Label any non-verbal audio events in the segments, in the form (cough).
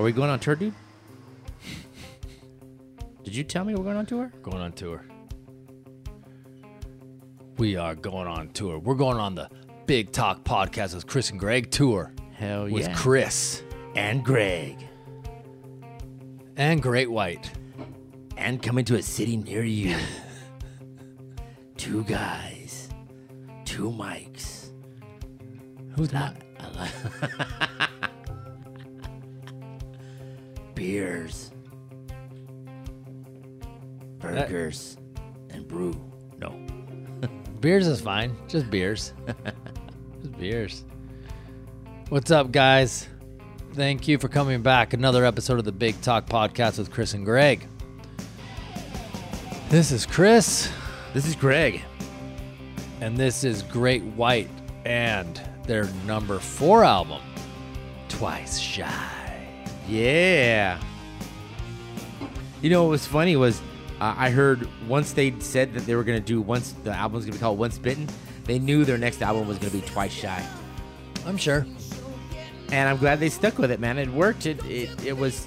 Are we going on tour, dude? Did you tell me we're going on tour? Going on tour. We are going on tour. We're going on the Big Talk podcast with Chris and Greg tour Hell yeah. with Chris and Greg. and Great White. And coming to a city near you. (laughs) two guys. Two mics. Who's not? (laughs) Beers. Burgers. and brew. No. (laughs) Beers is fine. Just beers. (laughs) Just beers. What's up, guys? Thank you for coming back. Another episode of the Big Talk podcast with Chris and Greg. This is Chris, This is Greg. and this is Great White and their number four album, Twice Shy. Yeah. You know what was funny was uh, I heard once they said that they were gonna do once the album's gonna be called Once Bitten, they knew their next album was gonna be Twice Shy, I'm sure. and I'm glad they stuck with it, man. It worked. It it, it was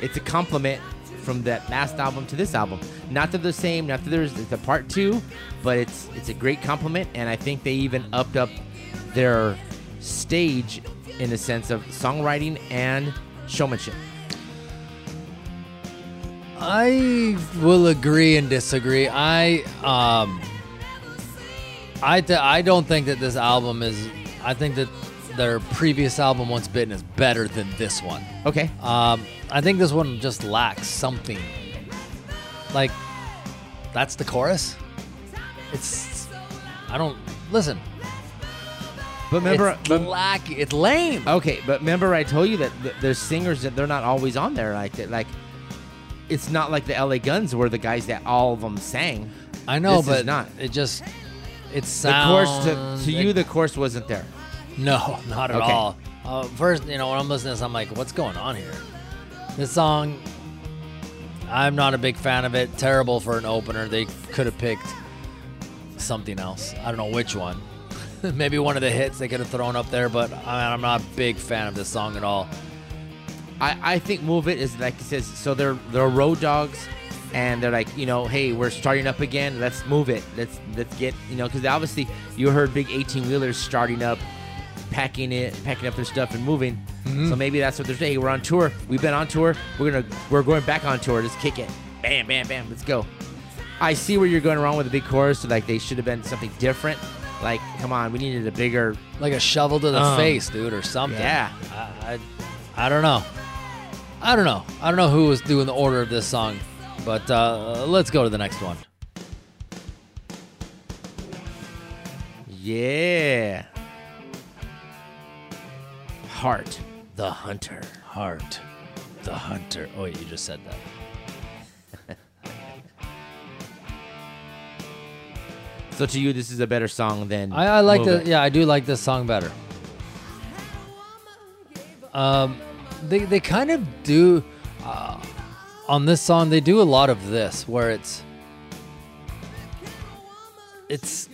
it's a compliment from that last album to this album. Not that they're the same, not that there's the part two, but it's it's a great compliment, and I think they even upped up their stage in the sense of songwriting and showmanship. I will agree and disagree. I um I th- I don't think that this album is I think that their previous album Once Bitten is better than this one. Okay. Um I think this one just lacks something. Like that's the chorus. It's I don't listen. But remember, it's but- lack it's lame. Okay, but remember I told you that th- there's singers that they're not always on there like that. Like, it's not like the LA Guns were the guys that all of them sang. I know, this is but not. it just it The sounds course to, to you, the course wasn't there. No, not at Okay. all. Uh, first, you know, when I'm listening to this, I'm like, what's going on here? This song, I'm not a big fan of it. Terrible for an opener. They could have picked something else. I don't know which one. (laughs) Maybe one of the hits they could have thrown up there, but I, I'm not a big fan of this song at all. I, I think Move It is like it says. So they're they're road dogs, and they're like you know, hey, we're starting up again. Let's move it. Let's let's get you know, because obviously you heard big 18 wheelers starting up, packing it, packing up their stuff and moving. Mm-hmm. So maybe that's what they're saying. Hey, we're on tour. We've been on tour. We're gonna we're going back on tour. Let's kick it. Bam, bam, bam. Let's go. I see where you're going wrong with the big chorus. So like they should have been something different. Like, come on, we needed a bigger. Like a shovel to the Um, face, dude, or something. yeah. I, I, I don't know. I don't know. I don't know who was doing the order of this song, but uh, let's go to the next one. Yeah. Heart, the hunter. Heart, the Hunter. Oh, wait, you just said that. So to you, this is a better song than I, I like the It. yeah, I do like this song better. Um, they they kind of do uh, on this song. They do a lot of this where it's it's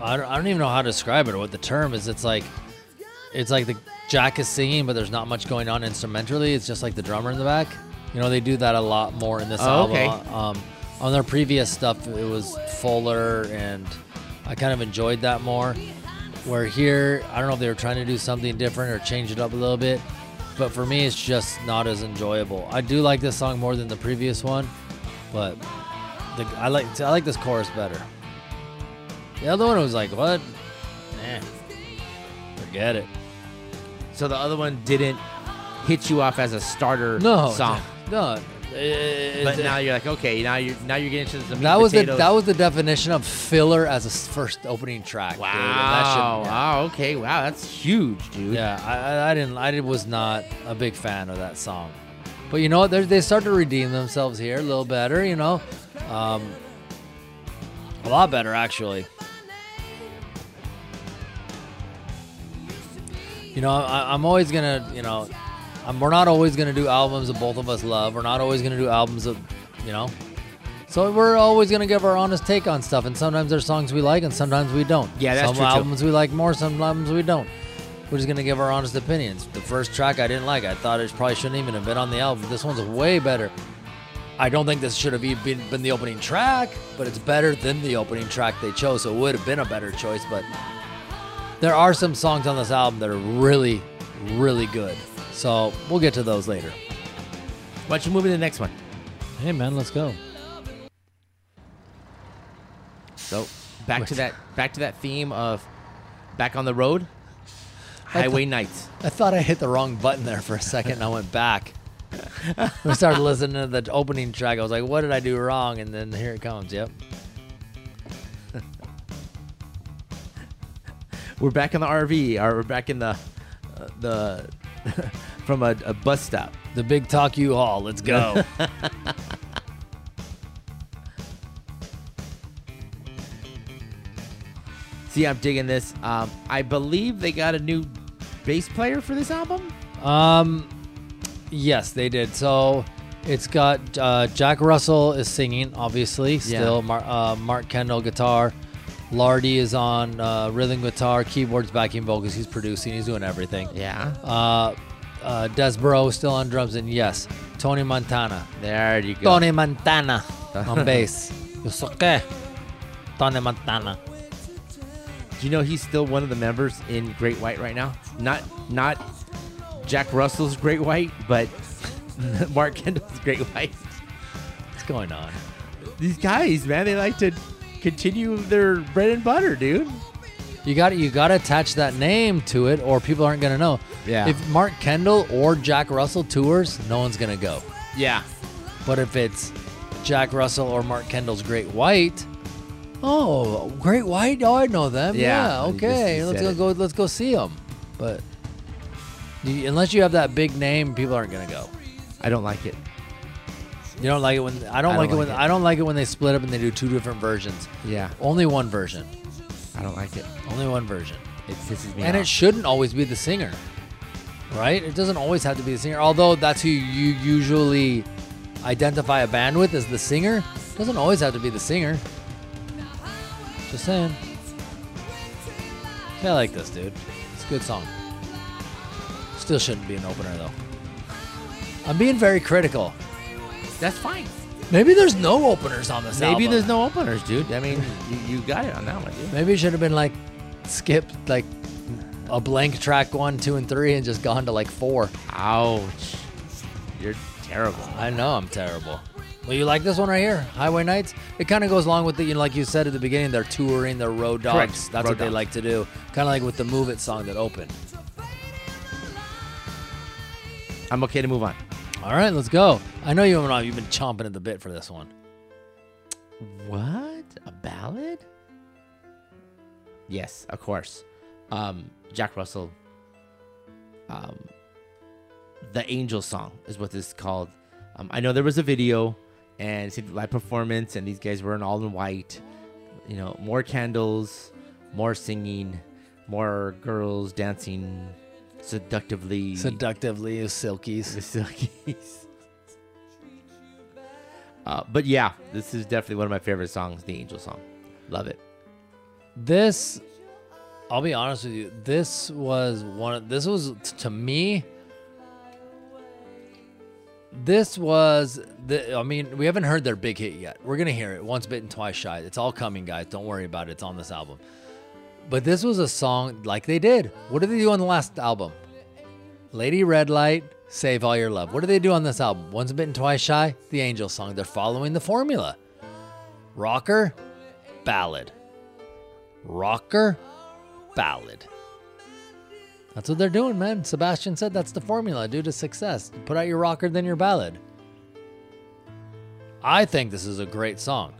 I don't, I don't even know how to describe it or what the term is. It's like it's like the Jack is singing, but there's not much going on instrumentally. It's just like the drummer in the back. You know, they do that a lot more in this Oh, album. okay. Um, on their previous stuff, it was fuller, and I kind of enjoyed that more. Where here, I don't know if they were trying to do something different or change it up a little bit, but for me, it's just not as enjoyable. I do like this song more than the previous one, but the, I like I like this chorus better. The other one was like, what? Eh, forget it. So the other one didn't hit you off as a starter No song. No. It- But now you're like, okay, now you're now you're getting into some meat that was the that was the definition of filler as a first opening track. dude, should- wow. Wow. Okay. Wow. That's huge, dude. Yeah, I, I, I didn't. I did- was not a big fan of that song, but you know what? They're- They start to redeem themselves here a little better. You know, um, a lot better actually. You know, I, I'm always gonna. You know, I'm, we're not always gonna do albums that both of us love. We're not always gonna do albums that, you know. So we're always gonna give our honest take on stuff, and sometimes there's songs we like, and sometimes we don't. Yeah, that's some true, too. albums we like more, some albums we don't. we're just gonna give our honest opinions. The first track I didn't like. I thought it probably shouldn't even have been on the album. This one's way better. I don't think this should have even been, been the opening track, but it's better than the opening track they chose. So it would have been a better choice. But there are some songs on this album that are really, really good. So we'll get to those later. Why don't you move to the next one? Hey man, let's go. So back to that back to that theme of back on the road. I Highway Nights. I thought I hit the wrong button there for a second and I went back. (laughs) I started listening to the opening track. I was like, what did I do wrong? And then here it comes. Yep. We're back in the RV, or we're back in the the (laughs) from a, a bus stop. The big talk you haul. Let's go. (laughs) See, I'm digging this. Um, I believe they got a new bass player for this album. um, yes, they did. So it's got uh, Jack Russell is singing, obviously. Still, Mar- uh, Mark Kendall guitar. Lardie is on uh, rhythm guitar, keyboards, backing vocals. He's producing. He's doing everything. Yeah. Uh, uh, Desbrow still on drums, and yes, Tony Montana. There you go. Tony Montana (laughs) on bass. It's okay. Tony Montana. Do you know he's still one of the members in Great White right now? Not not Jack Russell's Great White, but (laughs) Mark Kendall's Great White. What's going on? These guys, man, they like to continue their bread and butter, dude. You got you got to attach that name to it, or people aren't gonna know. Yeah. If Mark Kendall or Jack Russell tours, no one's gonna go. Yeah. But if it's Jack Russell or Mark Kendall's Great White, oh, Great White, oh, I know them. Yeah, Yeah, you just- okay, you let's go, it. go. Let's go see them. But you, unless you have that big name, people aren't gonna go. I don't like it. You don't like it when I don't I like don't it like when it. I don't like it when they split up and they do two different versions. Yeah. Only one version. I don't like it. Only one version. It pisses me And off. it shouldn't always be the singer, right? It doesn't always have to be the singer. Although that's who you usually identify a band with as the singer. It doesn't always have to be the singer. Just saying. Yeah, I like this, dude. It's a good song. Still shouldn't be an opener though. I'm being very critical. That's fine. Maybe there's no openers on this Maybe album. there's no openers, dude. I mean, you, you got it on that one, dude. Maybe it should have been like skipped like a blank track one, two, and three, and just gone to like four. Ouch. You're terrible. I know I'm terrible. Well, you like this one right here, Highway Nights? It kind of goes along with the, you know, like you said at the beginning, they're touring, they're road dogs. Correct. That's Road what they like to do. Kind of like with the Move It song that opened. I'm okay to move on. All right, let's go. I know you have you've been chomping at the bit for this one. What? A ballad? Yes, of course. Um, Jack Russell. Um, the Angel song is what this is called. Um, I know there was a video and it's a live performance, and these guys were in all in white. You know, more candles, more singing, more girls dancing seductively. Seductively, the Silkies. Silkies. (laughs) Uh, but yeah, this is definitely one of my favorite songs, the Angel song. Love it. This, I'll be honest with you. This was one. Of, this was to me. This was the. I mean, we haven't heard their big hit yet. We're gonna hear it. Once bitten, twice shy. It's all coming, guys. Don't worry about it. It's on this album. But this was a song like they did. What did they do on the last album? Lady Red Light, Save All Your Love. What did they do on this album? Once bitten, twice shy. The Angel song. They're following the formula. Rocker, ballad rocker ballad. That's what they're doing, man. Sebastian said that's the formula, due to success. Put out your rocker, then your ballad. I think this is a great song.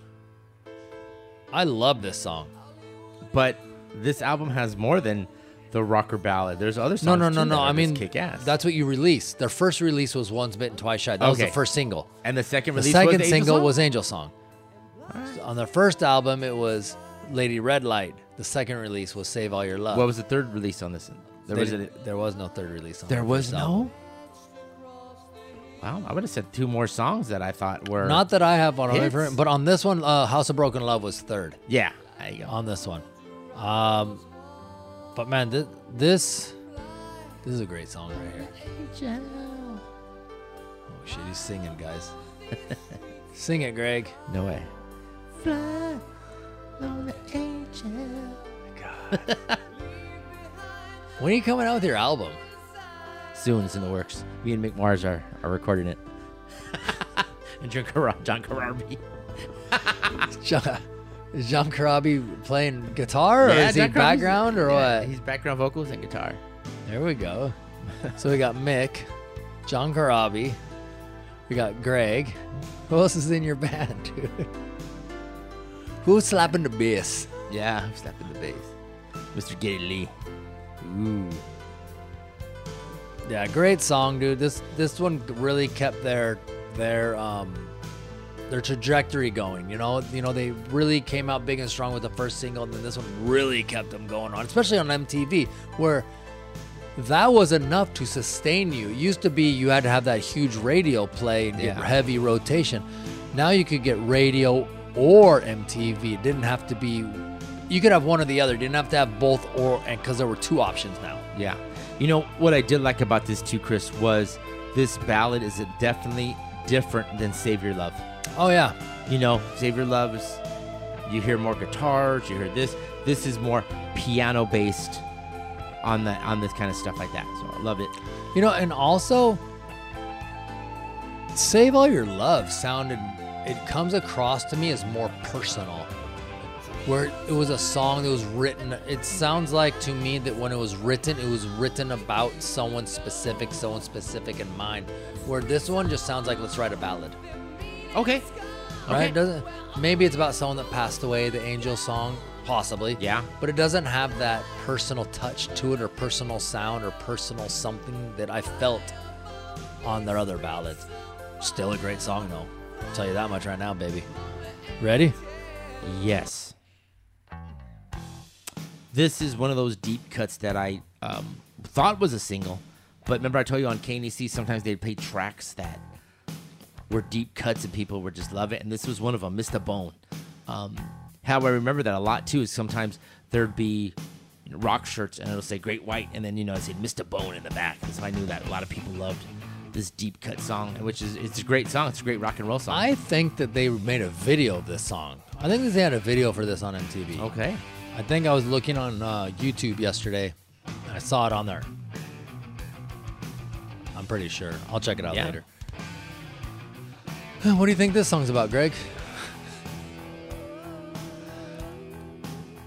I love this song. But this album has more than the rocker ballad. There's other songs. No, no, no, no. I mean, kick ass. that's what you released. Their first release was Once Bitten, Twice Shy. That was the first single. and the second The second was Angel single song? was Angel Song. On their first album, it was Lady Red Light. The second release was Save All Your Love. What was the third release on this? There They was a, there was no third release on this album. there was first album. no. Wow, I would have said two more songs that I thought were Not that I have on Hits? but on this one, uh, House of Broken Love was third Yeah, there you go. on this one. Um, but man, this, this This is a great song right here. Oh shit, he's singing, guys. (laughs) Sing it, Greg. No way. Fly on the angel. (laughs) When are you coming out with your album? Soon, it's in the works. Me and Mick Mars are, are recording it. (laughs) and John, Car- John Corabi. John, is John Corabi playing guitar, or Yeah, is he Corabi's- background, or yeah, what? He's background vocals and guitar. There we go. so we got Mick, John Corabi, we got Greg. Who else is in your (laughs) band, dude? Who's slapping the bass? Yeah, I'm slapping the bass. Mr. Geddy Lee. Ooh. Yeah, great song, dude. This this one really kept their their um their trajectory going. You know, you know they really came out big and strong with the first single, and then this one really kept them going on, especially on MTV, where that was enough to sustain you. It used to be you had to have that huge radio play Yeah. heavy rotation. Now you could get radio or MTV. It didn't have to be. You could have one or the other. You didn't have to have both or, and because there were two options now. Yeah. You know, what I did like about this too, Chris, was this ballad is definitely different than Save Your Love. Oh yeah, You know, Save Your Love is, you hear more guitars, you hear this. This is more piano based on the on this kind of stuff like that. So I love it. You know, and also, Save All Your Love sounded, it comes across to me as more personal. Where it was a song that was written, it sounds like to me that when it was written, it was written about someone specific, someone specific in mind. Where this one just sounds like let's write a ballad, Okay. right? Okay. Doesn't maybe it's about someone that passed away, the Angel song, possibly. Yeah. But it doesn't have that personal touch to it or personal sound or personal something that I felt on their other ballads. Still a great song though. I'll tell you that much right now, baby. Ready? Yes. This is one of those deep cuts that I um, thought was a single, but remember I told you on KNC sometimes they'd play tracks that were deep cuts and people would just love it, and this was one of them, Mr. Bone. Um, how I remember that a lot too is sometimes there'd be you know, rock shirts and it'll say Great White, and then you know it said Mista Bone in the back, and so I knew that a lot of people loved this deep cut song, which is it's a great song. It's a great rock and roll song. I think that they made a video of this song. I think they had a video for this on MTV. okay. I think I was looking on uh, YouTube yesterday. And I saw it on there. I'm pretty sure. I'll check it out Yeah. later. (sighs) What do you think this song's about, Greg?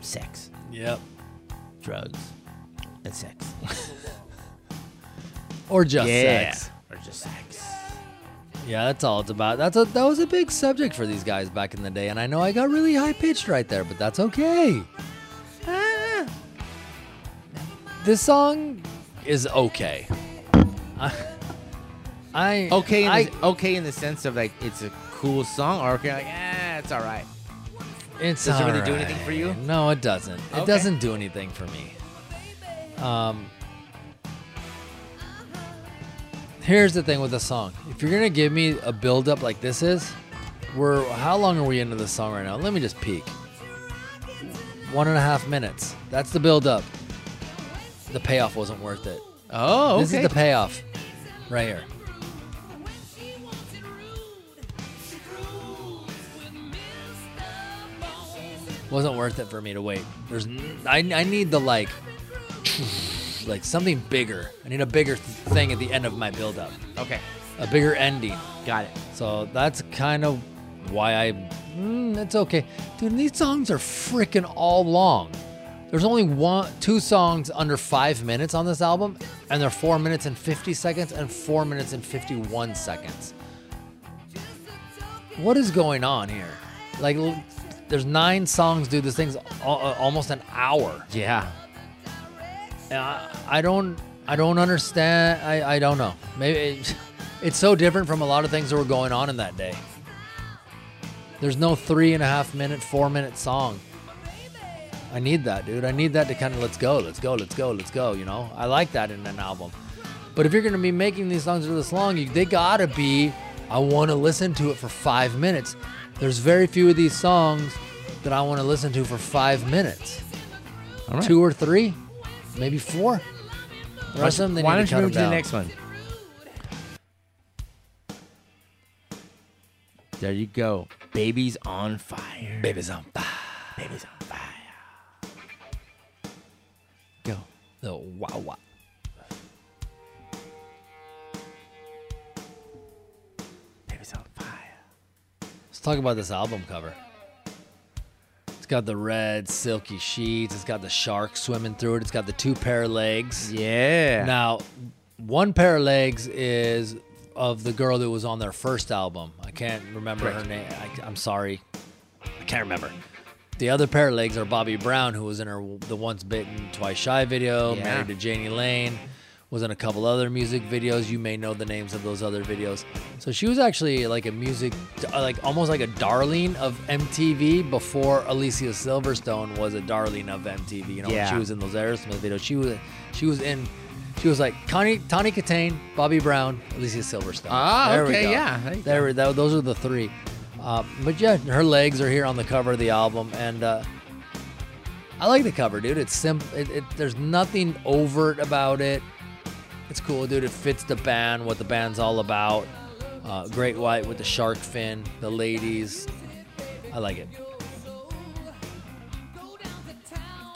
Sex. Yep. drugs, and sex. (laughs) Or just yeah, sex. or just sex. Yeah, that's all it's about. That's a that was a big subject for these guys back in the day, and I know I got really high pitched right there, but that's okay. Ah. This song is okay. (laughs) I, Okay, in I, the, okay in the sense of like it's a cool song, or okay, like ah, it's all right. It's Does it really do anything for you? No, it doesn't. It doesn't do anything for me. Um, here's the thing with the song. If you're gonna give me a build up like this is, we're how long are we into the song right now? Let me just peek. One and a half minutes. That's the build up. The payoff wasn't worth it. Oh, okay. This is the payoff, right here. Wasn't worth it for me to wait. There's, I, I need the like, (sniffs) like something bigger. I need a bigger th- thing at the end of my build up, okay, a bigger ending. got it. So that's kind of why I. Mm, it's okay, dude. These songs are freaking all long. There's only one, two songs under five minutes on this album, and they're four minutes and fifty seconds and four minutes and fifty-one seconds. What is going on here? Like, there's nine songs, dude. This thing's al- almost an hour. Yeah, I, I don't I don't understand. I, I don't know. Maybe it, (laughs) it's so different from a lot of things that were going on in that day. There's no three and a half minute, four minute song. I need that, dude. I need that to kind of let's go, let's go, let's go, let's go. You know, I like that in an album. But if you're gonna be making these songs this long, you, they gotta be. I want to listen to it for five minutes. There's very few of these songs that I want to listen to for five minutes right. two or three, maybe four. There are some they Why need don't you move to the next one? There you go. Baby's on fire. Baby's on fire. Baby's on fire. Go. The wow wow. Talk about this album cover. It's got the red silky sheets. It's got the shark swimming through it. It's got the two pair of legs. Yeah. Now, one pair of legs is of the girl that was on their first album. I can't remember her name. I, I'm sorry, I can't remember. The other pair of legs are Bobbie Brown, who was in her the Once Bitten, Twice Shy video, Yeah. married to Jani Lane, was in a couple other music videos. You may know the names of those other videos. So she was actually like a music, like almost like a darling of MTV before Alicia Silverstone was a darling of MTV. You know, when Yeah. she was in those Aerosmith videos. She was, she was in. She was like Connie, Tawny Kitaen, Bobbie Brown, Alicia Silverstone. Ah, There we okay, go. yeah, there There, we- tho- those are the three. Uh, but yeah, her legs are here on the cover of the album, and uh, I like the cover, dude. It's simple. It, it, there's nothing overt about it. It's cool, dude. It fits the band, what the band's all about. Uh, Great White with the shark fin, the ladies. I like it.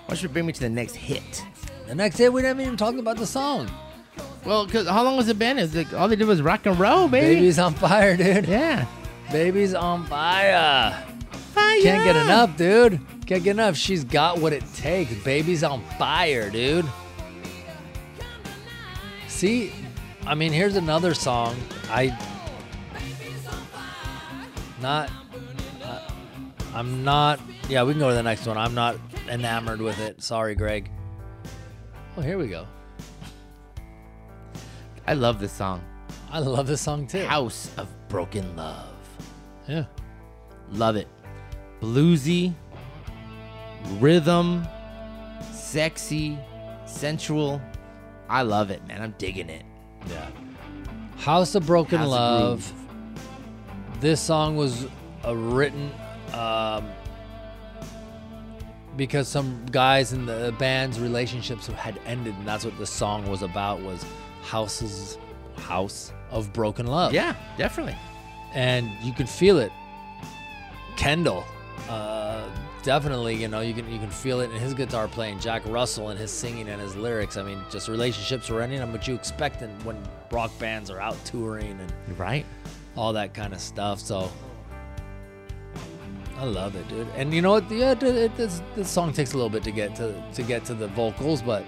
Why should we bring me to the next hit? The next hit, we haven't even talked about the song. Well, because how long was the band? It's like all they did was rock and roll, baby. Baby's on fire, dude. Yeah. Baby's on fire. Fire. Can't get enough, dude. Can't get enough. She's got what it takes. Baby's on fire, dude. See, I mean, here's another song. I not. uh, I'm not. Yeah, we can go to the next one. I'm not enamored with it. Sorry, Greg. Oh, here we go. I love this song. I love this song too. House of Broken Love. Yeah. Love it. Bluesy, rhythm, sexy, sensual. I love it, man. I'm digging it. Yeah. House of Broken House of Love. This song was uh, written um, because some guys in the band's relationships had ended, and that's what the song was about. Was houses, house of broken love. Yeah, definitely. and you can feel it. Kendall, uh, definitely, you know, you can you can feel it in his guitar playing. Jack Russell and his singing and his lyrics. I mean, just relationships were ending. And what you expect in- when rock bands are out touring and right. all that kind of stuff. So I love it, dude. And you know what? Yeah, it, it, this, this song takes a little bit to get to to get to the vocals, but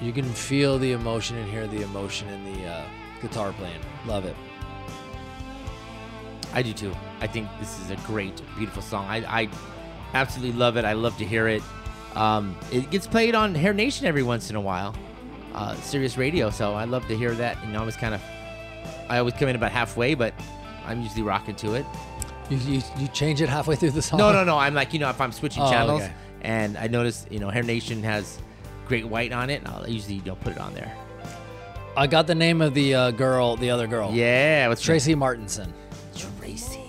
you can feel the emotion and hear the emotion in the uh, guitar playing. Love it. I do too. I think this is a great, beautiful song. I, I absolutely love it. I love to hear it. Um, it gets played on Hair Nation every once in a while, uh, Sirius Radio. So I love to hear that. You know, I was kind of, I always come in about halfway, but I'm usually rocking to it. You, you, you change it halfway through the song. No, no, no. I'm like, you know, if I'm switching Oh, channels okay. and I notice, you know, Hair Nation has Great White on it, I'll usually you know put it on there. I got the name of the uh, girl, the other girl. Yeah, what's Tracy Martinson. Tracy.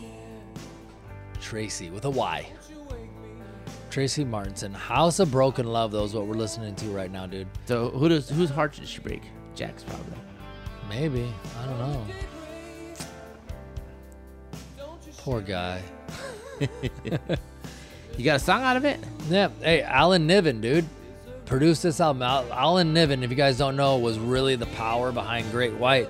Tracy with a Y. Tracy Martinson. House of Broken Love, though, is what we're listening to right now, dude. So who does whose heart did she break? Jack's probably. Maybe. I don't know. Poor guy. (laughs) You got a song out of it? Yeah. Hey, Alan Niven, dude. Produced this album. Alan Niven, if you guys don't know, was really the power behind Great White.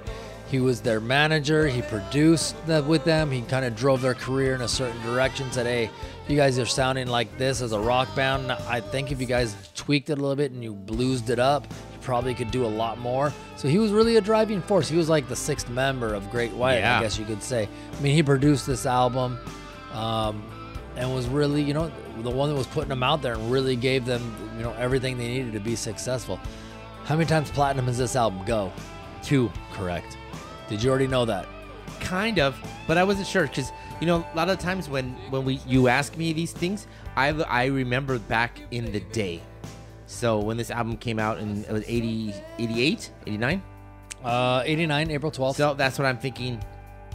He was their manager. He produced that with them. He kind of drove their career in a certain direction. Said, "Hey, you guys are sounding like this as a rock band. I think if you guys tweaked it a little bit and you bluesed it up, you probably could do a lot more." So he was really a driving force. He was like the sixth member of Great White, Yeah. I guess you could say. I mean, he produced this album. Um, and was really, you know, the one that was putting them out there and really gave them, you know, everything they needed to be successful. How many times platinum has this album go? Two. Correct. Did you already know that? Kind of, but I wasn't sure because you know a lot of times when when we you ask me these things, I I remember back in the day. So when this album came out in it was 80, 88, 89. Uh, 89, April 12th. So that's what I'm thinking.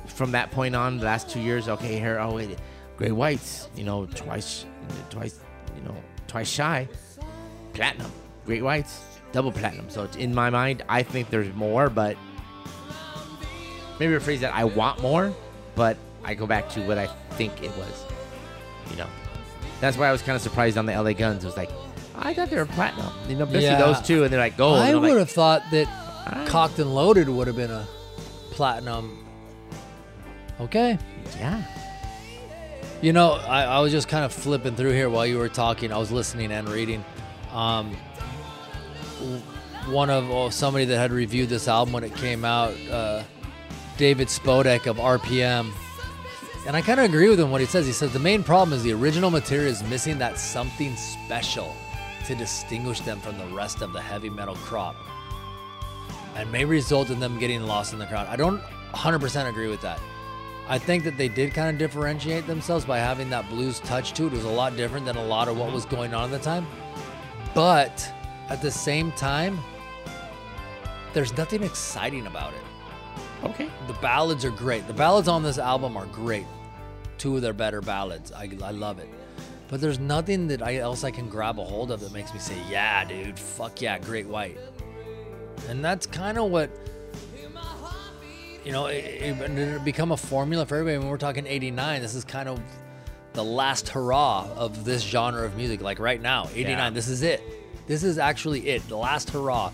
From that point on, the last two years, okay, here, oh wait, Gray Whites, you know, twice, twice, you know, twice shy, platinum, Great Whites, double platinum. So it's in my mind, I think there's more, but maybe rephrase that. I want more, but I go back to what I think it was. You know, that's why I was kind of surprised on the LA Guns. It was like, I thought they were platinum. You know, basically Yeah. those two, and they're like gold. I would like, have thought that. Cocked and Loaded would have been a platinum. Okay. yeah. You know, I, I was just kind of flipping through here while you were talking. I was listening and reading. Um, one of oh, somebody that had reviewed this album when it came out, uh, David Spodek of RPM, and I kind of agree with him what he says. He says the main problem is the original material is missing that something special to distinguish them from the rest of the heavy metal crop, and may result in them getting lost in the crowd. I don't 100% agree with that. I think that they did kind of differentiate themselves by having that blues touch to it. It was a lot different than a lot of what was going on at the time. But at the same time, there's nothing exciting about it. Okay. The ballads are great. The ballads on this album are great. Two of their better ballads. I, I love it. But there's nothing that I else I can grab a hold of that makes me say, yeah, dude, fuck yeah, Great White. And that's kind of what you know, it, it, it become a formula for everybody. When we're talking 89, this is kind of the last hurrah of this genre of music. Like right now, 89, Yeah. this is it. This is actually it. The last hurrah.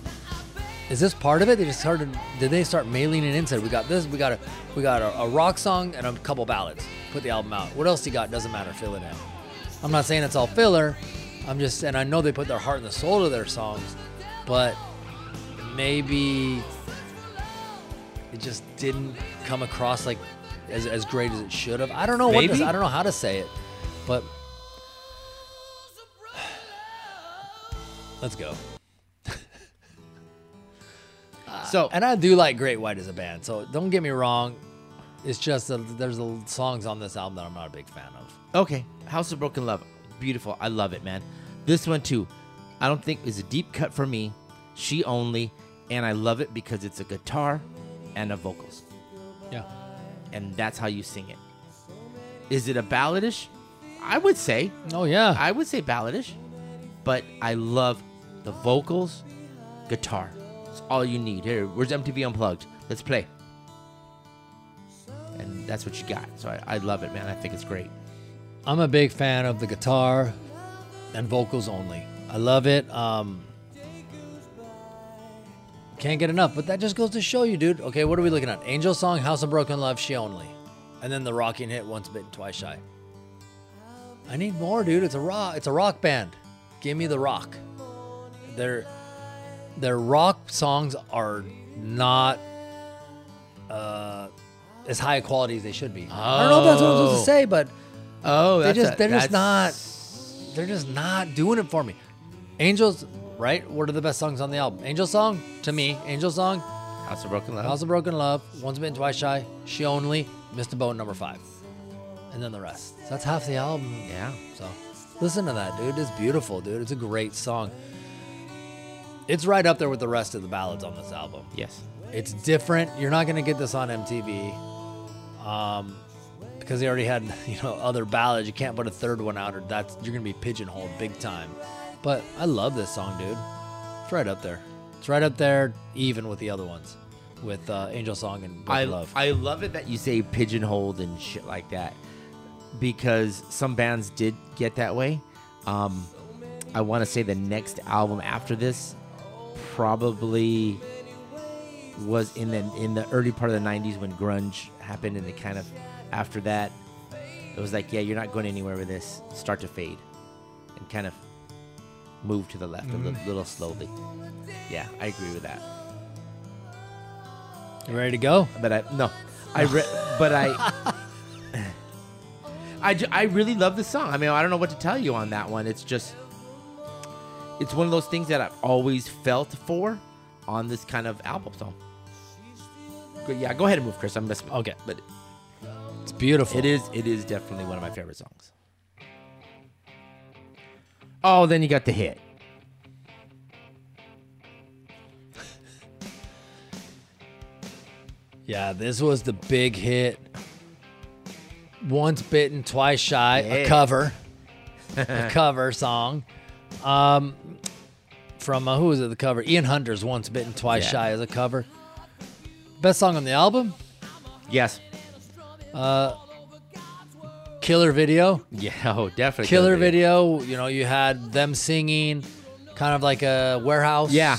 Is this part of it? They just started. Did they start mailing it in? Said we got this. We got a we got a, a rock song and a couple ballads. Put the album out. What else you got? Doesn't matter. Fill it in. I'm not saying it's all filler. I'm just and I know they put their heart and the soul to their songs, but maybe it just didn't come across like as, as great as it should have. I don't know what to, Maybe. I don't know how to say it, but (sighs) let's go. So uh, And I do like Great White as a band, so don't get me wrong. It's just that there's a, songs on this album that I'm not a big fan of. Okay, House of Broken Love, beautiful. I love it, man. This one too, I don't think is a deep cut for me. She only, and I love it because it's a guitar and a vocals, Yeah. and that's how you sing it. Is it a balladish? I would say, Oh yeah. I would say balladish, but I love the vocals, guitar. It's all you need. Here, where's MTV Unplugged? Let's play. And that's what you got. So I, I love it, man. I think it's great. I'm a big fan of the guitar and vocals only. I love it. Um, can't get enough, but that just goes to show you, dude. Okay, what are we looking at? Angel Song, House of Broken Love, She Only. And then the rocking hit, Once Bitten, Twice Shy. I need more, dude. It's a rock. It's a rock band. Give me the rock. Their their rock songs are not uh, as high a quality as they should be. I don't know if that's what I'm supposed to Oh. say, but Oh, they just a- they're just not they're just not doing it for me. Angels, right? What are the best songs on the album? Angel Song to me, Angel Song, House of Broken Love. House of Broken Love, Once Bitten, Twice Shy, She Only, Missed a Boat, number five, and then the rest. So that's half the album. yeah. So listen to that, dude. It's beautiful, dude. It's a great song. It's right up there with the rest of the ballads on this album. Yes. It's different. You're not gonna get this on MTV, um, because they already had (laughs) you know other ballads. You can't put a third one out, or that's you're gonna be pigeonholed big time. But I love this song, dude. It's right up there. It's right up there, even with the other ones, with uh, Angel Song and I Love. I love it that you say pigeonholed and shit like that because some bands did get that way. Um, I want to say the next album after this probably was in the in the early part of the 90s when grunge happened and it kind of after that it was like yeah you're not going anywhere with this start to fade and kind of move to the left a little, mm-hmm. little slowly yeah i agree with that you ready to go? but I no, I re- but I. (laughs) (laughs) I, ju- I really love the song. I mean, I don't know what to tell you on that one. It's just, it's one of those things that I've always felt for on this kind of album. So, yeah, go ahead and move, Chris. I'm messing. Okay. but It's beautiful. it is it is definitely one of my favorite songs. Oh, then you got the hit. (laughs) Yeah, this was the big hit. Once bitten, twice shy. A cover, (laughs) a cover song. Um, from uh, who was it? The cover. Ian Hunter's "Once Bitten, Twice Yeah. Shy" as a cover. Best song on the album. Yes. Uh, killer video. (laughs) Yeah. Oh, definitely. Killer good video. You know, you had them singing, kind of like a warehouse. Yeah.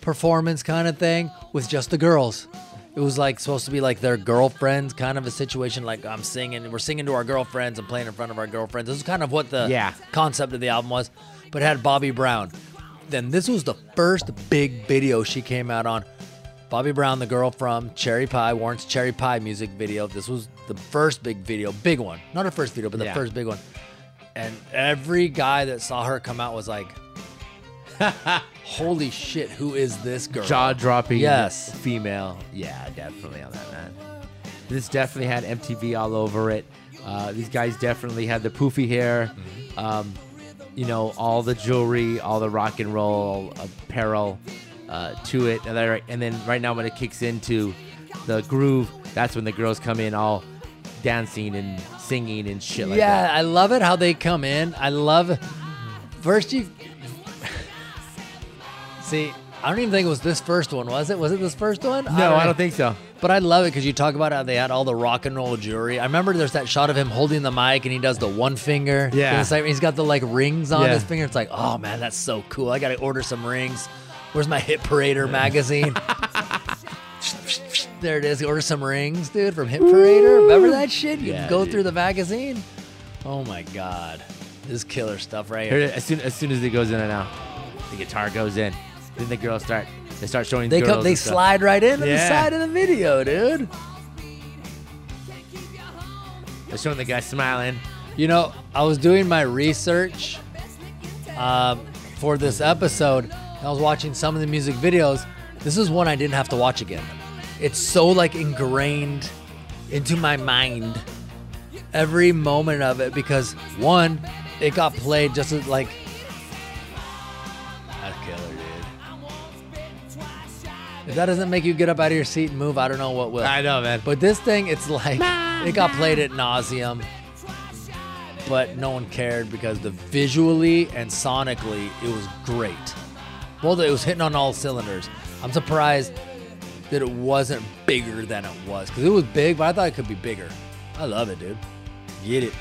Performance kind of thing with just the girls. It was like supposed to be like their girlfriends, kind of a situation. Like I'm singing, we're singing to our girlfriends and playing in front of our girlfriends. This is kind of what the Yeah. concept of the album was. But had Bobbie Brown. Then this was the first big video she came out on. Bobbie Brown, the girl from Cherry Pie, Warrant's Cherry Pie music video. This was the first big video, big one. Not her first video, but the Yeah. first big one. And every guy that saw her come out was like, (laughs) "Holy shit, who is this girl?" Jaw dropping. Yes. Female. Yeah, definitely on that man. This definitely had MTV all over it. Uh, these guys definitely had the poofy hair. Mm-hmm. Um, you know, all the jewelry, all the rock and roll apparel uh, to it. And then, right- and then right now when it kicks into the groove, that's when the girls come in all dancing and singing and shit like yeah, that. Yeah, I love it how they come in. I love first you (laughs) see. I don't even think it was this first one, was it? Was it this first one? No, I know. don't think so. But I love it because you talk about how they had all the rock and roll jewelry. I remember there's that shot of him holding the mic and he does the one finger. Yeah. And it's like, he's got the like rings on Yeah. his finger. It's like, oh man, that's so cool. I got to order some rings. Where's my Hit Parader magazine? (laughs) (laughs) there it is. Order some rings, dude, from Hit Parader. Remember that shit? You Yeah, go dude. through the magazine. Oh my god, this is killer stuff right Here, here. as soon as soon as it goes in and out, the guitar goes in. Then the girls start. They start showing. They girls come, they and stuff. slide right into the side of the video, dude. They're showing the guy smiling. You know, I was doing my research um, for this episode. And I was watching some of the music videos. This is one I didn't have to watch again. It's so like ingrained into my mind every moment of it because one, it got played just as like If that doesn't make you get up out of your seat and move, I don't know what will. I know, man. But this thing, it's like it got played at nauseum, but no one cared because the visually and sonically it was great. Well, it was hitting on all cylinders. I'm surprised that it wasn't bigger than it was because it was big, but I thought it could be bigger. I love it, dude. Get it.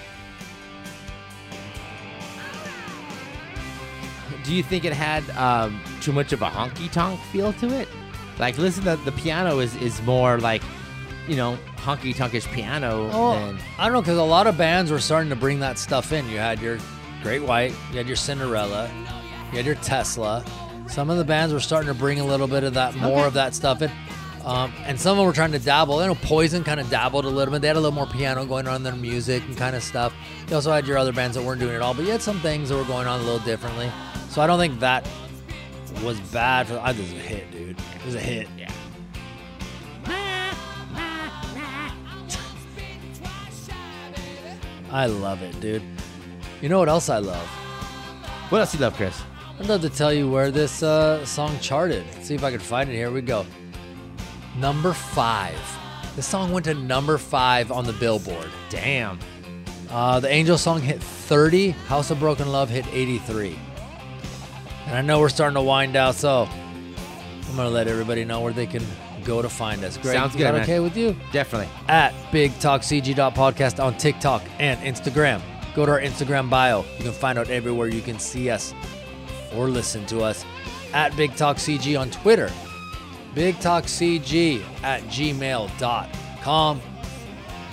Do you think it had um, too much of a honky tonk feel to it? Like, listen, the, the piano is is more like, you know, honky tonkish piano. Oh, than, I don't know because a lot of bands were starting to bring that stuff in. You had your Great White, you had your Cinderella, you had your Tesla. Some of the bands were starting to bring a little bit of that, more Okay. of that stuff in. Um, and some of them were trying to dabble. You know Poison kind of dabbled a little bit. They had a little more piano going on in their music and kind of stuff. You also had your other bands that weren't doing it all, but you had some things that were going on a little differently. So I don't think that was bad. For, I it was a hit, dude. It was a hit. yeah. I love it, dude. You know what else I love? What else you love, Chris? I'd love to tell you where this uh, song charted. see if I can find it. Here we go. Number five. This song went to number five on the Billboard. Damn. Uh, the Angel song hit 30. House of Broken Love hit 83. And I know we're starting to wind down, so I'm gonna let everybody know where they can go to find us. Greg, Sounds is good, man. okay with you? Definitely. at Big Talk CG podcast on TikTok and Instagram. Go to our Instagram bio. You can find out everywhere you can see us or listen to us. At Big Talk CG on Twitter. Big Talk CG at gmail.com.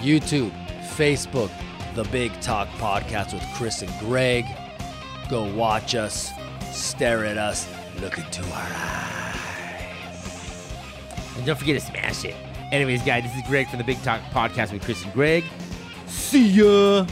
YouTube, Facebook, The Big Talk Podcast with Chris and Greg. Go watch us, stare at us, look into our eyes. And don't forget to smash it. Anyways, guys, this is Greg from the Big Talk Podcast with Chris and Greg. See ya.